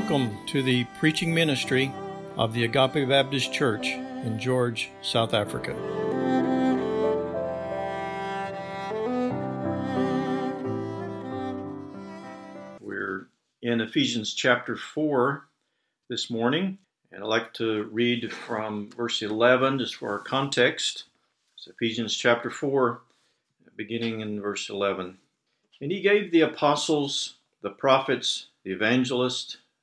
Welcome to the preaching ministry of the Agape Baptist Church in George, South Africa. We're in Ephesians chapter 4 this morning, and I'd like to read from verse 11 just for our context. It's Ephesians chapter 4, beginning in verse 11. And he gave the apostles, the prophets, the evangelists,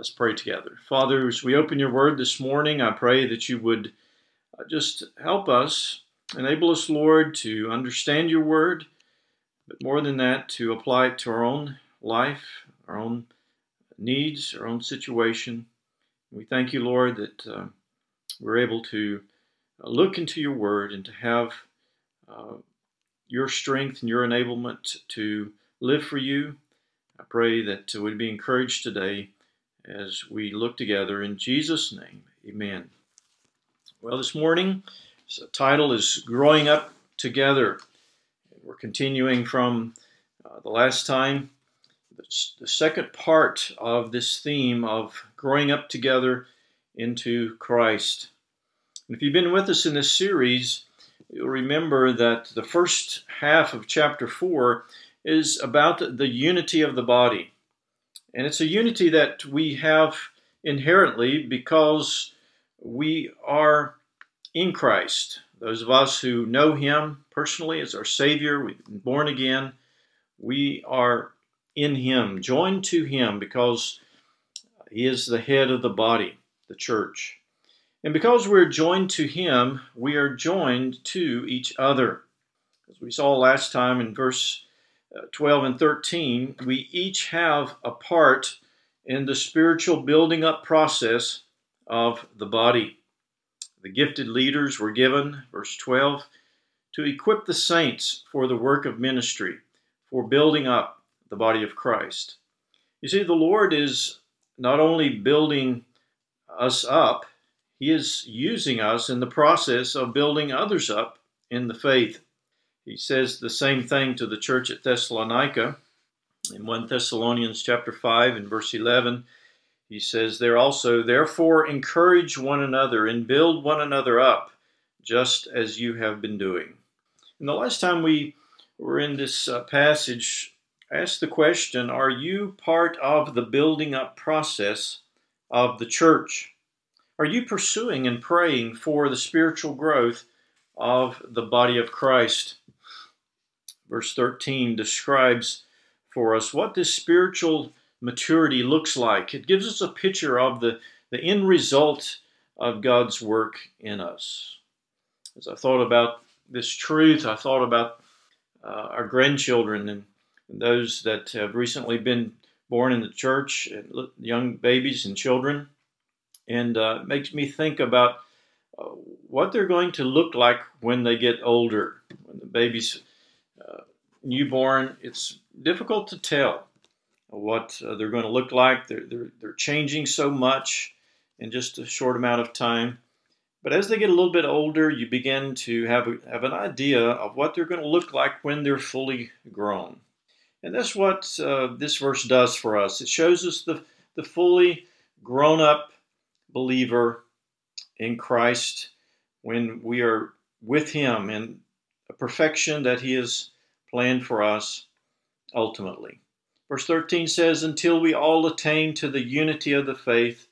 Let's pray together. Father, as we open your word this morning, I pray that you would uh, just help us, enable us, Lord, to understand your word, but more than that, to apply it to our own life, our own needs, our own situation. We thank you, Lord, that uh, we're able to uh, look into your word and to have uh, your strength and your enablement to live for you. I pray that we'd be encouraged today as we look together in Jesus' name. Amen. Well, this morning, the title is Growing Up Together. We're continuing from uh, the last time, the second part of this theme of growing up together into Christ. And if you've been with us in this series, you'll remember that the first half of chapter 4 is about the unity of the body. And it's a unity that we have inherently because we are in Christ. Those of us who know Him personally as our Savior, we've been born again, we are in Him, joined to Him because He is the head of the body, the church. And because we're joined to Him, we are joined to each other. As we saw last time in verse 12 and 13, we each have a part in the spiritual building up process of the body. The gifted leaders were given, verse 12, to equip the saints for the work of ministry, for building up the body of Christ. You see, the Lord is not only building us up, He is using us in the process of building others up in the faith. He says the same thing to the church at Thessalonica. In 1 Thessalonians chapter 5 and verse 11, he says there also, therefore encourage one another and build one another up, just as you have been doing. And the last time we were in this uh, passage, I asked the question Are you part of the building up process of the church? Are you pursuing and praying for the spiritual growth of the body of Christ? Verse 13 describes for us what this spiritual maturity looks like. It gives us a picture of the, the end result of God's work in us. As I thought about this truth, I thought about uh, our grandchildren and, those that have recently been born in the church, young babies and children. And uh, it makes me think about uh, what they're going to look like when they get older, when the babies newborn, it's difficult to tell what uh, they're going to look like. They're, they're, they're changing so much in just a short amount of time. But as they get a little bit older, you begin to have, a, have an idea of what they're going to look like when they're fully grown. And that's what uh, this verse does for us. It shows us the, the fully grown up believer in Christ when we are with Him in a perfection that He has planned for us ultimately. Verse 13 says, Until we all attain to the unity of the faith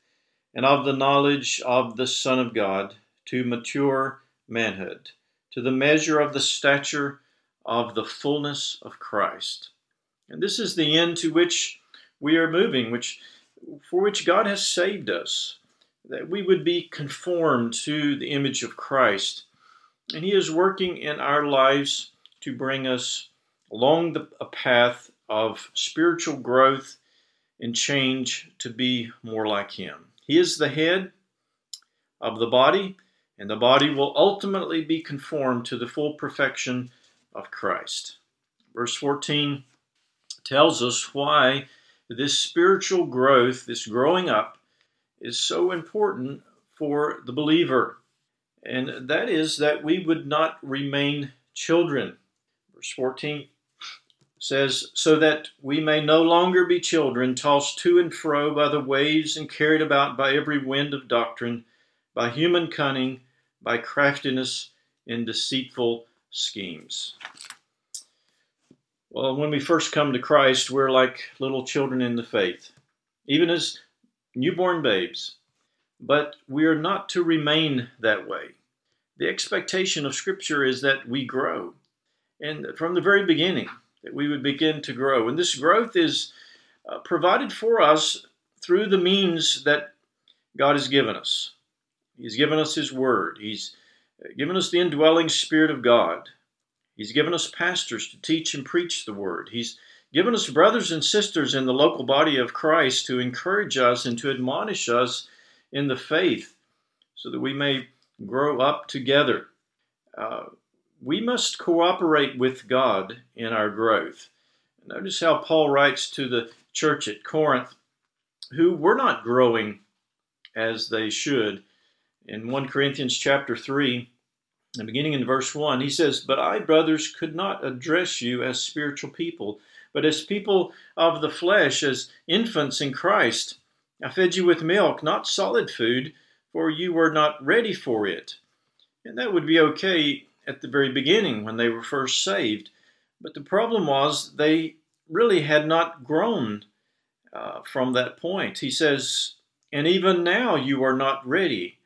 and of the knowledge of the Son of God, to mature manhood, to the measure of the stature of the fullness of Christ. And this is the end to which we are moving, which for which God has saved us, that we would be conformed to the image of Christ. And He is working in our lives to bring us along the, a path of spiritual growth and change to be more like Him. He is the head of the body, and the body will ultimately be conformed to the full perfection of Christ. Verse 14 tells us why this spiritual growth, this growing up, is so important for the believer. And that is that we would not remain children. Verse 14 says, So that we may no longer be children, tossed to and fro by the waves and carried about by every wind of doctrine, by human cunning, by craftiness in deceitful schemes. Well, when we first come to Christ, we're like little children in the faith, even as newborn babes. But we are not to remain that way. The expectation of Scripture is that we grow. And from the very beginning, that we would begin to grow. And this growth is uh, provided for us through the means that God has given us. He's given us His Word, He's given us the indwelling Spirit of God. He's given us pastors to teach and preach the word. He's given us brothers and sisters in the local body of Christ to encourage us and to admonish us in the faith so that we may grow up together. Uh, we must cooperate with God in our growth. Notice how Paul writes to the church at Corinth, who were not growing as they should. In 1 Corinthians chapter 3, and beginning in verse 1, he says, But I, brothers, could not address you as spiritual people, but as people of the flesh, as infants in Christ. I fed you with milk, not solid food, for you were not ready for it. And that would be okay at the very beginning when they were first saved. But the problem was they really had not grown uh, from that point. He says, And even now you are not ready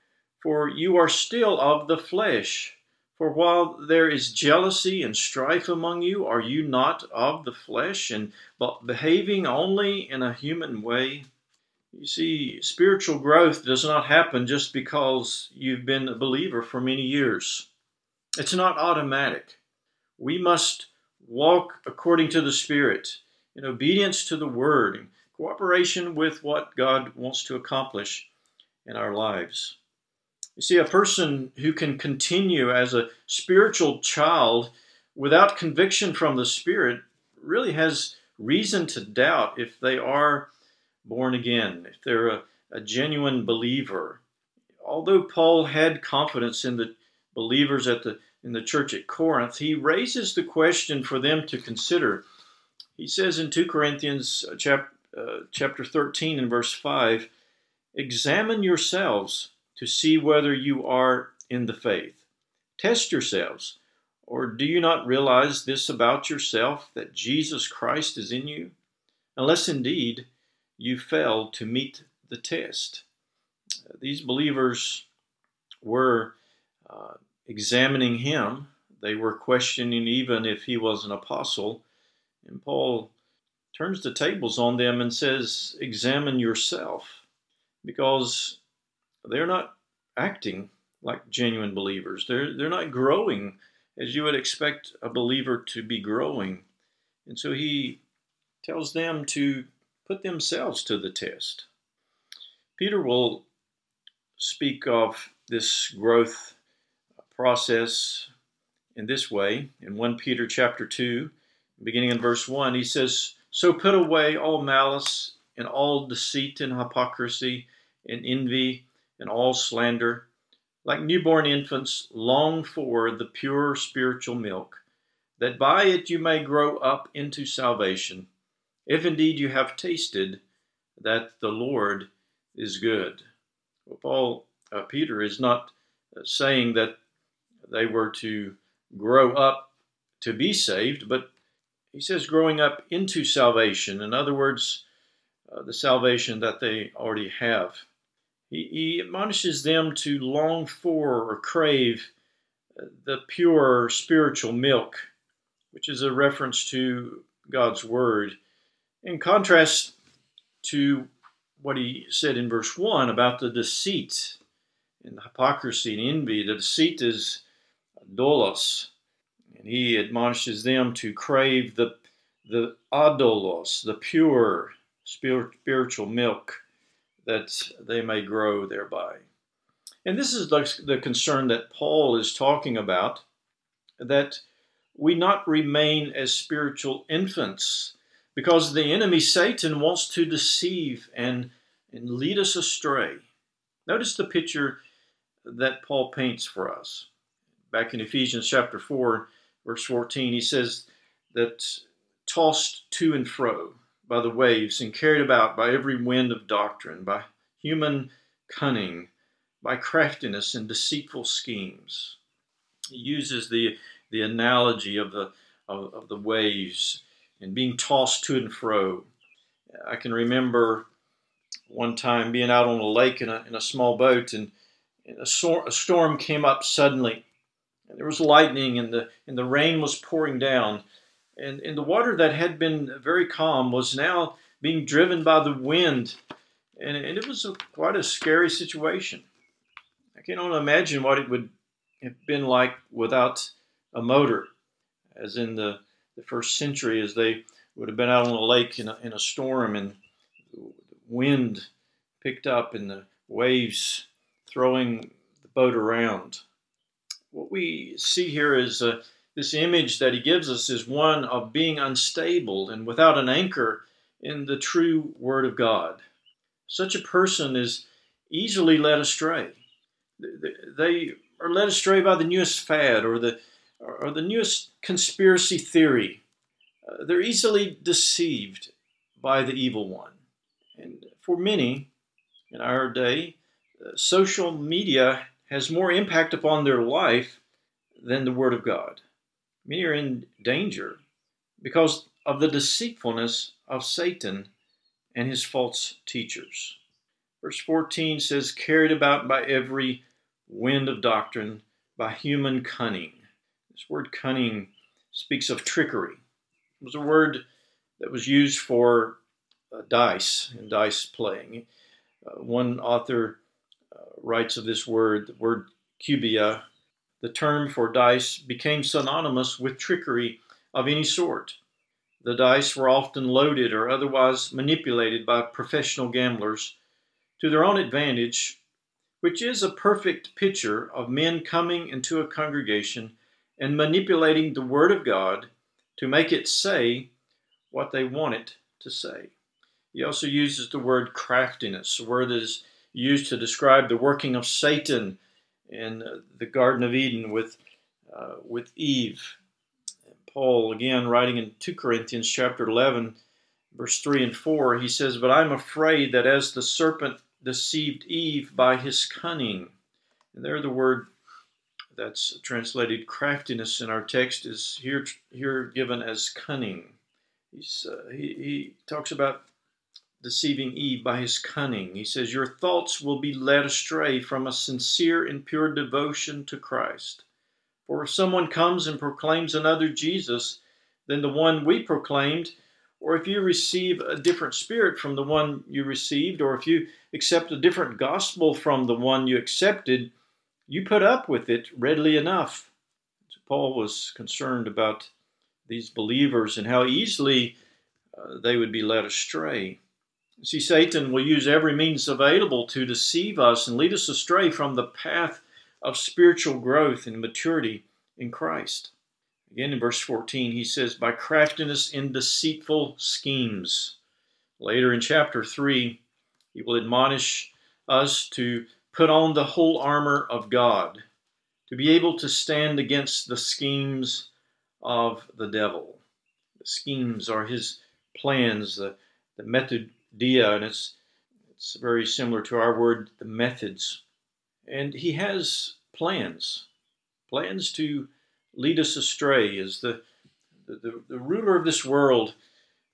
for you are still of the flesh. For while there is jealousy and strife among you, are you not of the flesh and behaving only in a human way? You see, spiritual growth does not happen just because you've been a believer for many years. It's not automatic. We must walk according to the Spirit, in obedience to the Word, in cooperation with what God wants to accomplish in our lives. You see, a person who can continue as a spiritual child without conviction from the Spirit really has reason to doubt if they are born again, if they're a, a genuine believer. Although Paul had confidence in the believers at the in the church at Corinth, he raises the question for them to consider. He says in 2 Corinthians uh, chap, uh, chapter 13 and verse 5, Examine yourselves to see whether you are in the faith. Test yourselves. Or do you not realize this about yourself, that Jesus Christ is in you? Unless indeed you fail to meet the test. These believers were uh, examining him. They were questioning even if he was an apostle. And Paul turns the tables on them and says, Examine yourself. Because they're not acting like genuine believers. They're, they're not growing as you would expect a believer to be growing. And so he tells them to put themselves to the test. Peter will speak of this growth process in this way in 1 Peter chapter 2 beginning in verse 1 he says so put away all malice and all deceit and hypocrisy and envy and all slander. Like newborn infants, long for the pure spiritual milk, that by it you may grow up into salvation, if indeed you have tasted that the Lord is good. Well, Paul, uh, Peter is not uh, saying that they were to grow up to be saved, but he says growing up into salvation. In other words, uh, the salvation that they already have. He, he admonishes them to long for or crave uh, the pure spiritual milk, which is a reference to God's Word. In contrast to what he said in verse 1 about the deceit and hypocrisy and envy, the deceit is dolos, and he admonishes them to crave the, the adolos, the pure spiritual milk that they may grow thereby. And this is the concern that Paul is talking about that we not remain as spiritual infants because the enemy Satan wants to deceive and, and lead us astray. Notice the picture that Paul paints for us. Back in Ephesians chapter 4, verse 14, he says that tossed to and fro by the waves and carried about by every wind of doctrine, by human cunning, by craftiness and deceitful schemes. He uses the, the analogy of the, of, of the waves and being tossed to and fro. I can remember one time being out on a lake in a, in a small boat and, a, sor- a storm came up suddenly. And there was lightning and the, and the rain was pouring down and, and the water that had been very calm was now being driven by the wind, and, and it was a, quite a scary situation. I can only imagine what it would have been like without a motor, as in the, the first century, as they would have been out on the lake in a, in a storm and wind picked up and the waves throwing the boat around. What we see here is a, this image that he gives us is one of being unstable and without an anchor in the true Word of God. Such a person is easily led astray. They are led astray by the newest fad or the, or the newest conspiracy theory. Uh, they're easily deceived by the evil one. And for many in our day, uh, social media has more impact upon their life than the Word of God. Many are in danger because of the deceitfulness of Satan and his false teachers. Verse 14 says, carried about by every wind of doctrine, by human cunning. This word cunning speaks of trickery. It was a word that was used for uh, dice and dice playing. Uh, one author writes of this word, the word cubia, the term for dice became synonymous with trickery of any sort. The dice were often loaded or otherwise manipulated by professional gamblers to their own advantage, which is a perfect picture of men coming into a congregation and manipulating the Word of God to make it say what they want it to say. He also uses the word craftiness, a word that is used to describe the working of Satan in the Garden of Eden with, uh, with Eve. Paul, again, writing in 2 Corinthians chapter 11, verse 3 and 4, he says, But I'm afraid that as the serpent deceived Eve by his cunning, and there the word that's translated craftiness in our text is here, here given as cunning. He's, uh, he, he talks about deceiving Eve by his cunning. He says, Your thoughts will be led astray from a sincere and pure devotion to Christ. For if someone comes and proclaims another Jesus than the one we proclaimed, or if you receive a different spirit from the one you received, or if you accept a different gospel from the one you accepted, you put up with it readily enough. So Paul was concerned about these believers and how easily uh, they would be led astray. See, Satan will use every means available to deceive us and lead us astray from the path of spiritual growth and maturity in Christ. Again, in verse 14, he says, by craftiness in deceitful schemes. Later in chapter 3, he will admonish us to put on the whole armor of God, to be able to stand against the schemes of the devil. The schemes are his plans, the, the method dia, and it's it's very similar to our word, the methods. And he has plans, plans to lead us astray, as the the, the, ruler of this world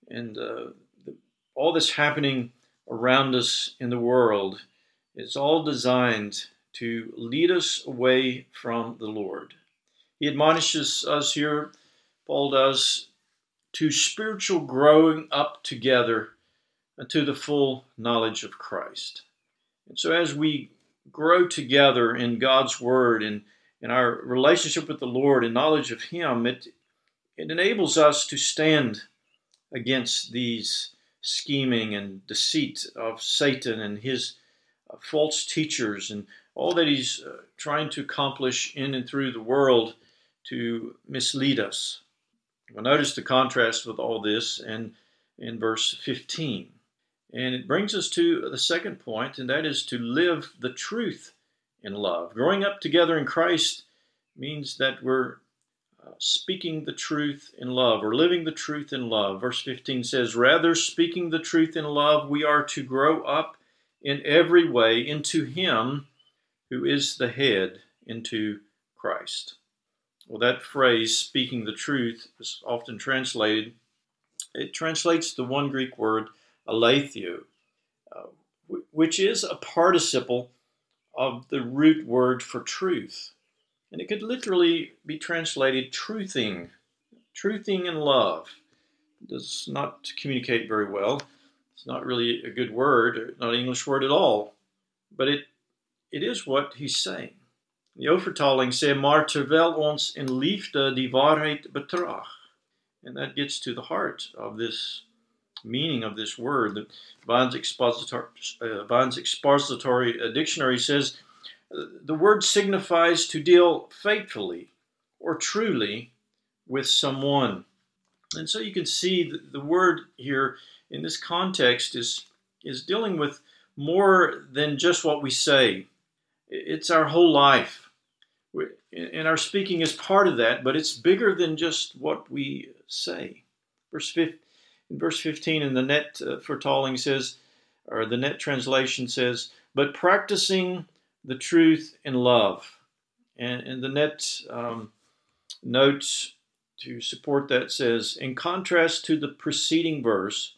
and uh, the, all that's happening around us in the world is all designed to lead us away from the Lord. He admonishes us here, Paul does, to spiritual growing up together to the full knowledge of Christ. And so as we grow together in God's Word and in our relationship with the Lord and knowledge of Him, it, it enables us to stand against these scheming and deceit of Satan and his uh, false teachers and all that he's uh, trying to accomplish in and through the world to mislead us. Well, notice the contrast with all this in, in verse 15. And it brings us to the second point, and that is to live the truth in love. Growing up together in Christ means that we're uh, speaking the truth in love or living the truth in love. Verse 15 says, Rather, speaking the truth in love, we are to grow up in every way into Him who is the head, into Christ. Well, that phrase, speaking the truth, is often translated, it translates the one Greek word, aletheia, uh, which is a participle of the root word for truth. And it could literally be translated truthing, truthing in love. Does not communicate very well. It's not really a good word, not an English word at all, but it, it is what he's saying. The overtaling say, maar terwijl ons in liefde die waarheid betracht. And that gets to the heart of this meaning of this word. The Vine's expository, uh, expository dictionary says the word signifies to deal faithfully or truly with someone. And so you can see the word here in this context is, is dealing with more than just what we say. It's our whole life. And our speaking is part of that, but it's bigger than just what we say. Verse 15, in verse 15 in the NET uh, fortaling says, or the NET translation says, but practicing the truth in love. And, and the NET um, note to support that says, in contrast to the preceding verse,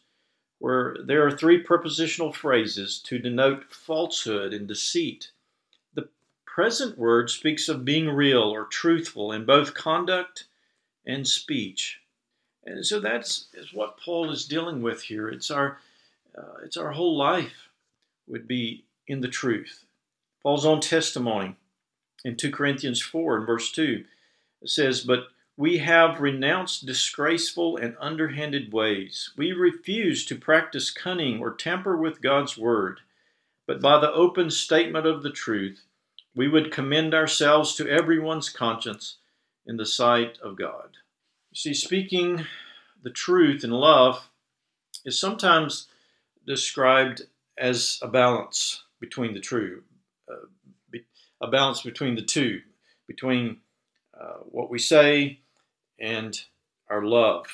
where there are three prepositional phrases to denote falsehood and deceit, the present word speaks of being real or truthful in both conduct and speech. And so that's is what Paul is dealing with here. It's our, uh, it's our whole life would be in the truth. Paul's own testimony in 2 Corinthians 4 and verse 2 says, But we have renounced disgraceful and underhanded ways. We refuse to practice cunning or tamper with God's word, but by the open statement of the truth, we would commend ourselves to everyone's conscience in the sight of God. See, speaking the truth in love is sometimes described as a balance between the two a balance between the two, between uh, what we say and our love.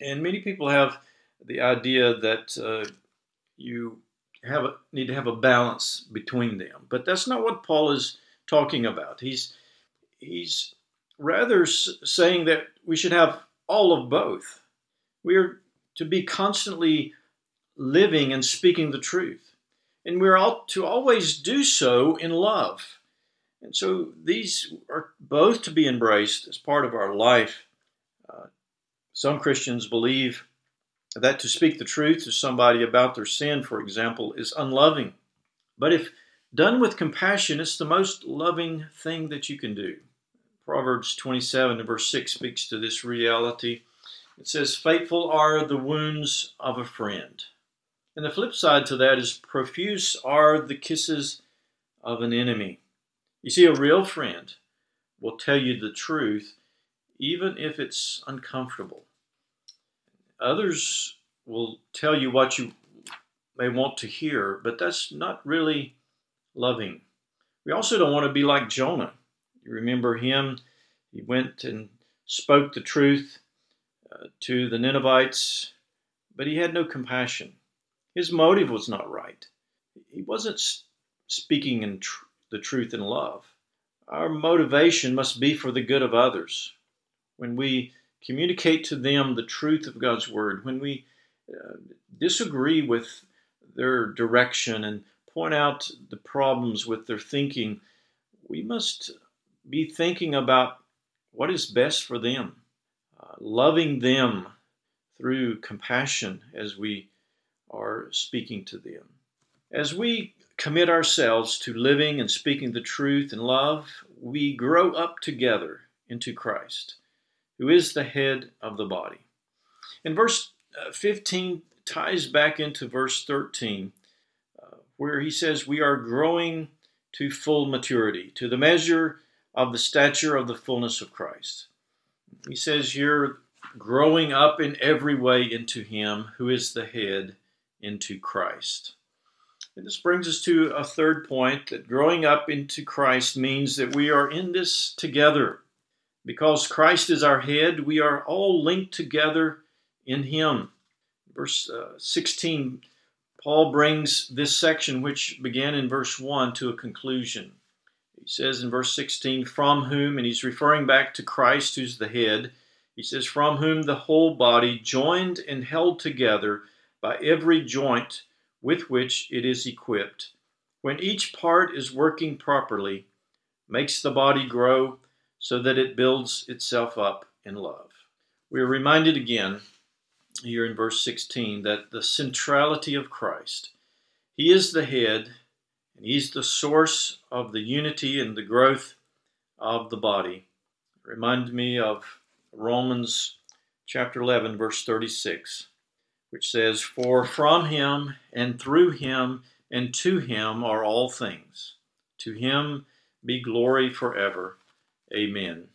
And many people have the idea that uh, you have a, need to have a balance between them, but that's not what Paul is talking about. He's he's rather saying that we should have all of both. We are to be constantly living and speaking the truth and we're all to always do so in love. And so these are both to be embraced as part of our life. Uh, some Christians believe that to speak the truth to somebody about their sin, for example, is unloving. But if done with compassion, it's the most loving thing that you can do. Proverbs 27 verse 6 speaks to this reality. It says, Faithful are the wounds of a friend and the flip side to that is profuse are the kisses of an enemy. You see, a real friend will tell you the truth, even if it's uncomfortable. Others will tell you what you may want to hear, but that's not really loving. We also don't want to be like Jonah. You remember him? He went and spoke the truth uh, to the Ninevites, but he had no compassion. His motive was not right. He wasn't speaking in tr- the truth in love. Our motivation must be for the good of others. When we communicate to them the truth of God's word, when we uh, disagree with their direction and point out the problems with their thinking, we must be thinking about what is best for them, uh, loving them through compassion as we are speaking to them. As we commit ourselves to living and speaking the truth in love, we grow up together into Christ, who is the head of the body. And verse uh, 15 ties back into verse 13, uh, where he says, We are growing to full maturity, to the measure of the stature of the fullness of Christ. He says, You're growing up in every way into Him who is the head, into Christ. And this brings us to a third point that growing up into Christ means that we are in this together. Because Christ is our head, we are all linked together in Him. Verse uh, 16, Paul brings this section, which began in verse 1, to a conclusion. He says in verse 16, From whom, and he's referring back to Christ, who's the head, he says, From whom the whole body, joined and held together by every joint with which it is equipped, when each part is working properly, makes the body grow so that it builds itself up in love. We are reminded again here in verse 16 that the centrality of Christ, He is the head, and He's the source of the unity and the growth of the body. It reminds me of Romans chapter 11, verse 36 which says, For from him and through him and to him are all things. To him be glory forever. Amen.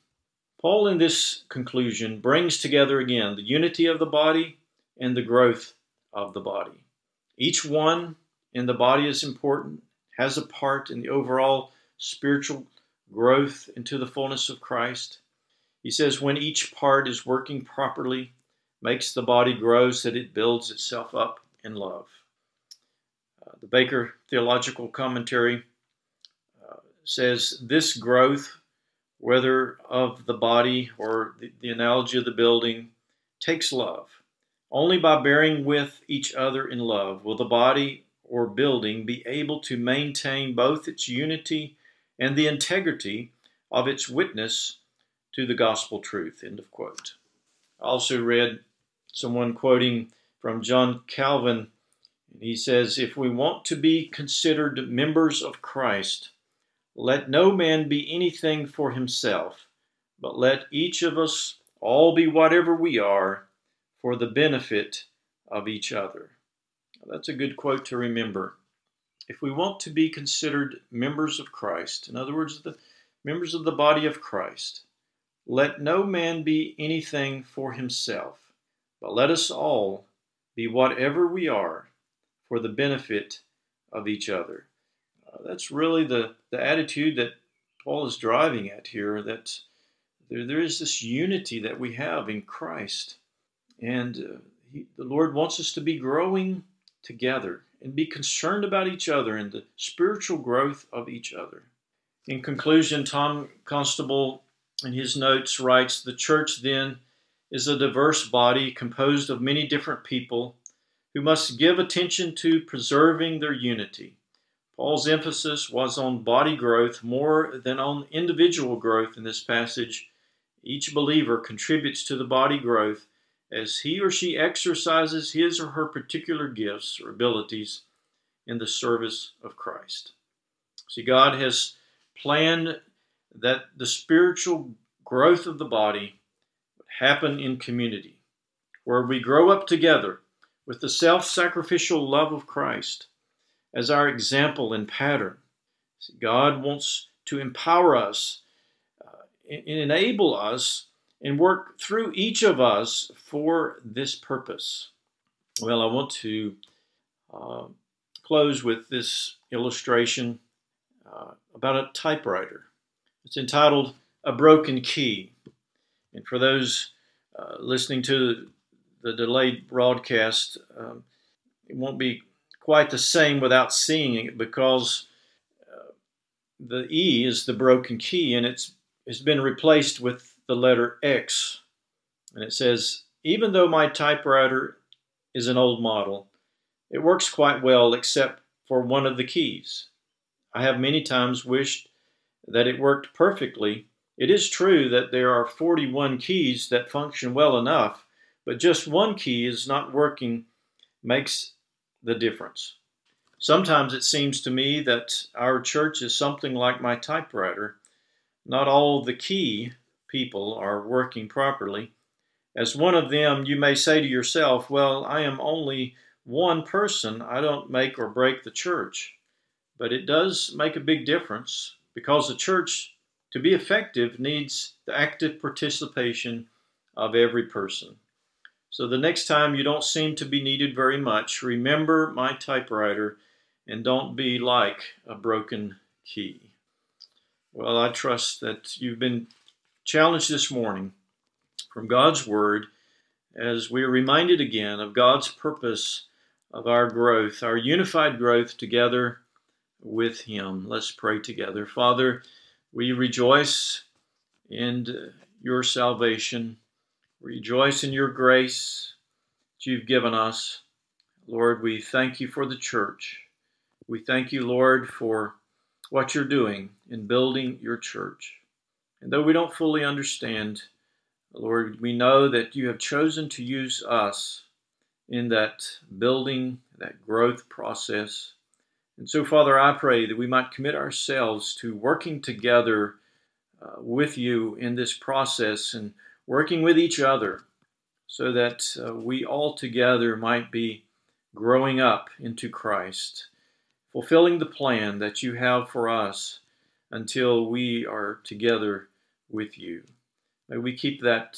Paul, in this conclusion, brings together again the unity of the body and the growth of the body. Each one in the body is important, has a part in the overall spiritual growth into the fullness of Christ. He says, when each part is working properly, makes the body grow so that it builds itself up in love. Uh, the Baker Theological Commentary uh, says this growth, whether of the body or the, the analogy of the building, takes love. Only by bearing with each other in love will the body or building be able to maintain both its unity and the integrity of its witness to the gospel truth. End of quote. I also read someone quoting from John Calvin. He says, If we want to be considered members of Christ, let no man be anything for himself, but let each of us all be whatever we are for the benefit of each other. That's a good quote to remember. If we want to be considered members of Christ, in other words, the members of the body of Christ, let no man be anything for himself, but let us all be whatever we are for the benefit of each other. Uh, that's really the, the attitude that Paul is driving at here that there, there is this unity that we have in Christ. And uh, he, the Lord wants us to be growing together and be concerned about each other and the spiritual growth of each other. In conclusion, Tom Constable in his notes writes The church then is a diverse body composed of many different people who must give attention to preserving their unity. Paul's emphasis was on body growth more than on individual growth in this passage. Each believer contributes to the body growth as he or she exercises his or her particular gifts or abilities in the service of Christ. See, God has planned that the spiritual growth of the body happen in community, where we grow up together with the self sacrificial love of Christ as our example and pattern. God wants to empower us, uh, enable us, and work through each of us for this purpose. Well, I want to uh, close with this illustration uh, about a typewriter. It's entitled A Broken Key. And for those uh, listening to the delayed broadcast, um, it won't be quite the same without seeing it because uh, the E is the broken key and it's, it's been replaced with the letter X. And it says, Even though my typewriter is an old model, it works quite well except for one of the keys. I have many times wished that it worked perfectly. It is true that there are 41 keys that function well enough, but just one key is not working makes the difference. Sometimes it seems to me that our church is something like my typewriter. Not all the key people are working properly. As one of them, you may say to yourself, Well, I am only one person. I don't make or break the church. But it does make a big difference because the church, to be effective, needs the active participation of every person. So the next time you don't seem to be needed very much, remember my typewriter and don't be like a broken key. Well, I trust that you've been challenged this morning from God's Word as we are reminded again of God's purpose of our growth, our unified growth together with Him. Let's pray together. Father, we rejoice in your salvation, rejoice in your grace that you've given us. Lord, we thank you for the church. We thank you, Lord, for what you're doing in building your church. And though we don't fully understand, Lord, we know that you have chosen to use us in that building, that growth process. And so, Father, I pray that we might commit ourselves to working together uh, with you in this process and working with each other so that uh, we all together might be growing up into Christ, fulfilling the plan that you have for us until we are together with you. May we keep that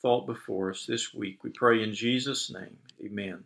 thought before us this week. We pray in Jesus' name. Amen.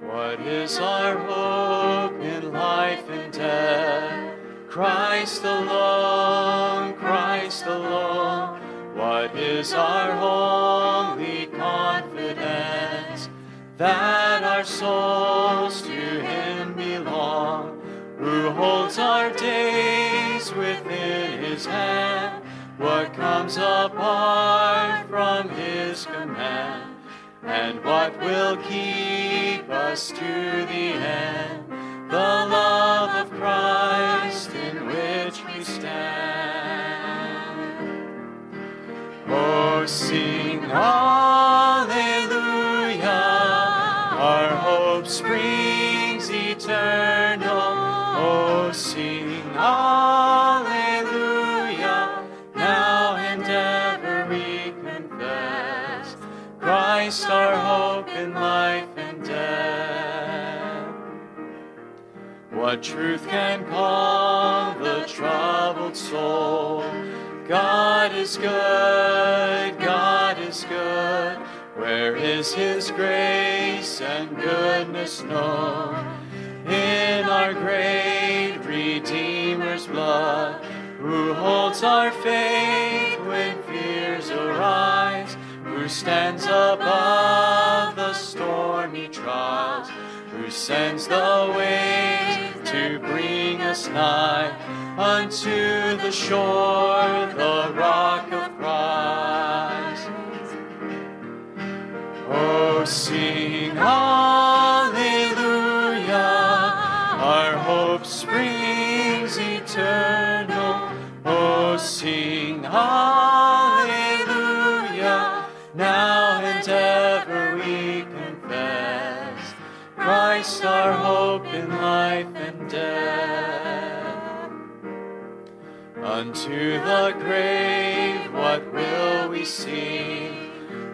What is our hope in life and death? Christ alone, Christ alone. What is our holy confidence? That our souls to Him belong, who holds our days within His hand. What comes apart from His command? and what will keep us to the end? The love of Christ in which we stand. Oh, sing Alleluia, What truth can calm the troubled soul? God is good, God is good. Where is His grace and goodness known? In our great Redeemer's blood, who holds our faith when fears arise, who stands above the stormy trials, who sends the bring us nigh unto the shore, the rock of Christ. Oh, sing Unto the grave, what will we see?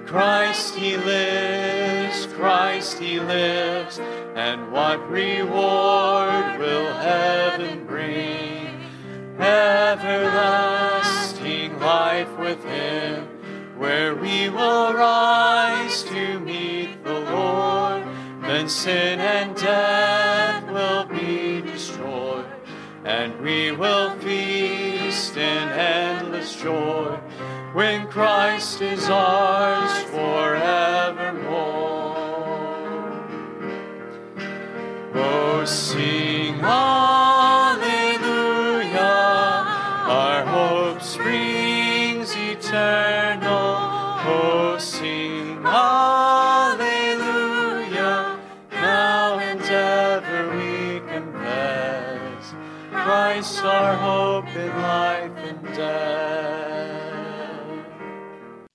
Christ he lives, Christ he lives, and what reward will heaven bring? Everlasting life with him, where we will rise to meet the Lord. Then sin and death will be destroyed, and we will feast in endless joy when Christ is ours forevermore. Oh, sing Alleluia, our hope springs eternal. Oh, sing Alleluia. Now and ever we confess Christ our hope in life.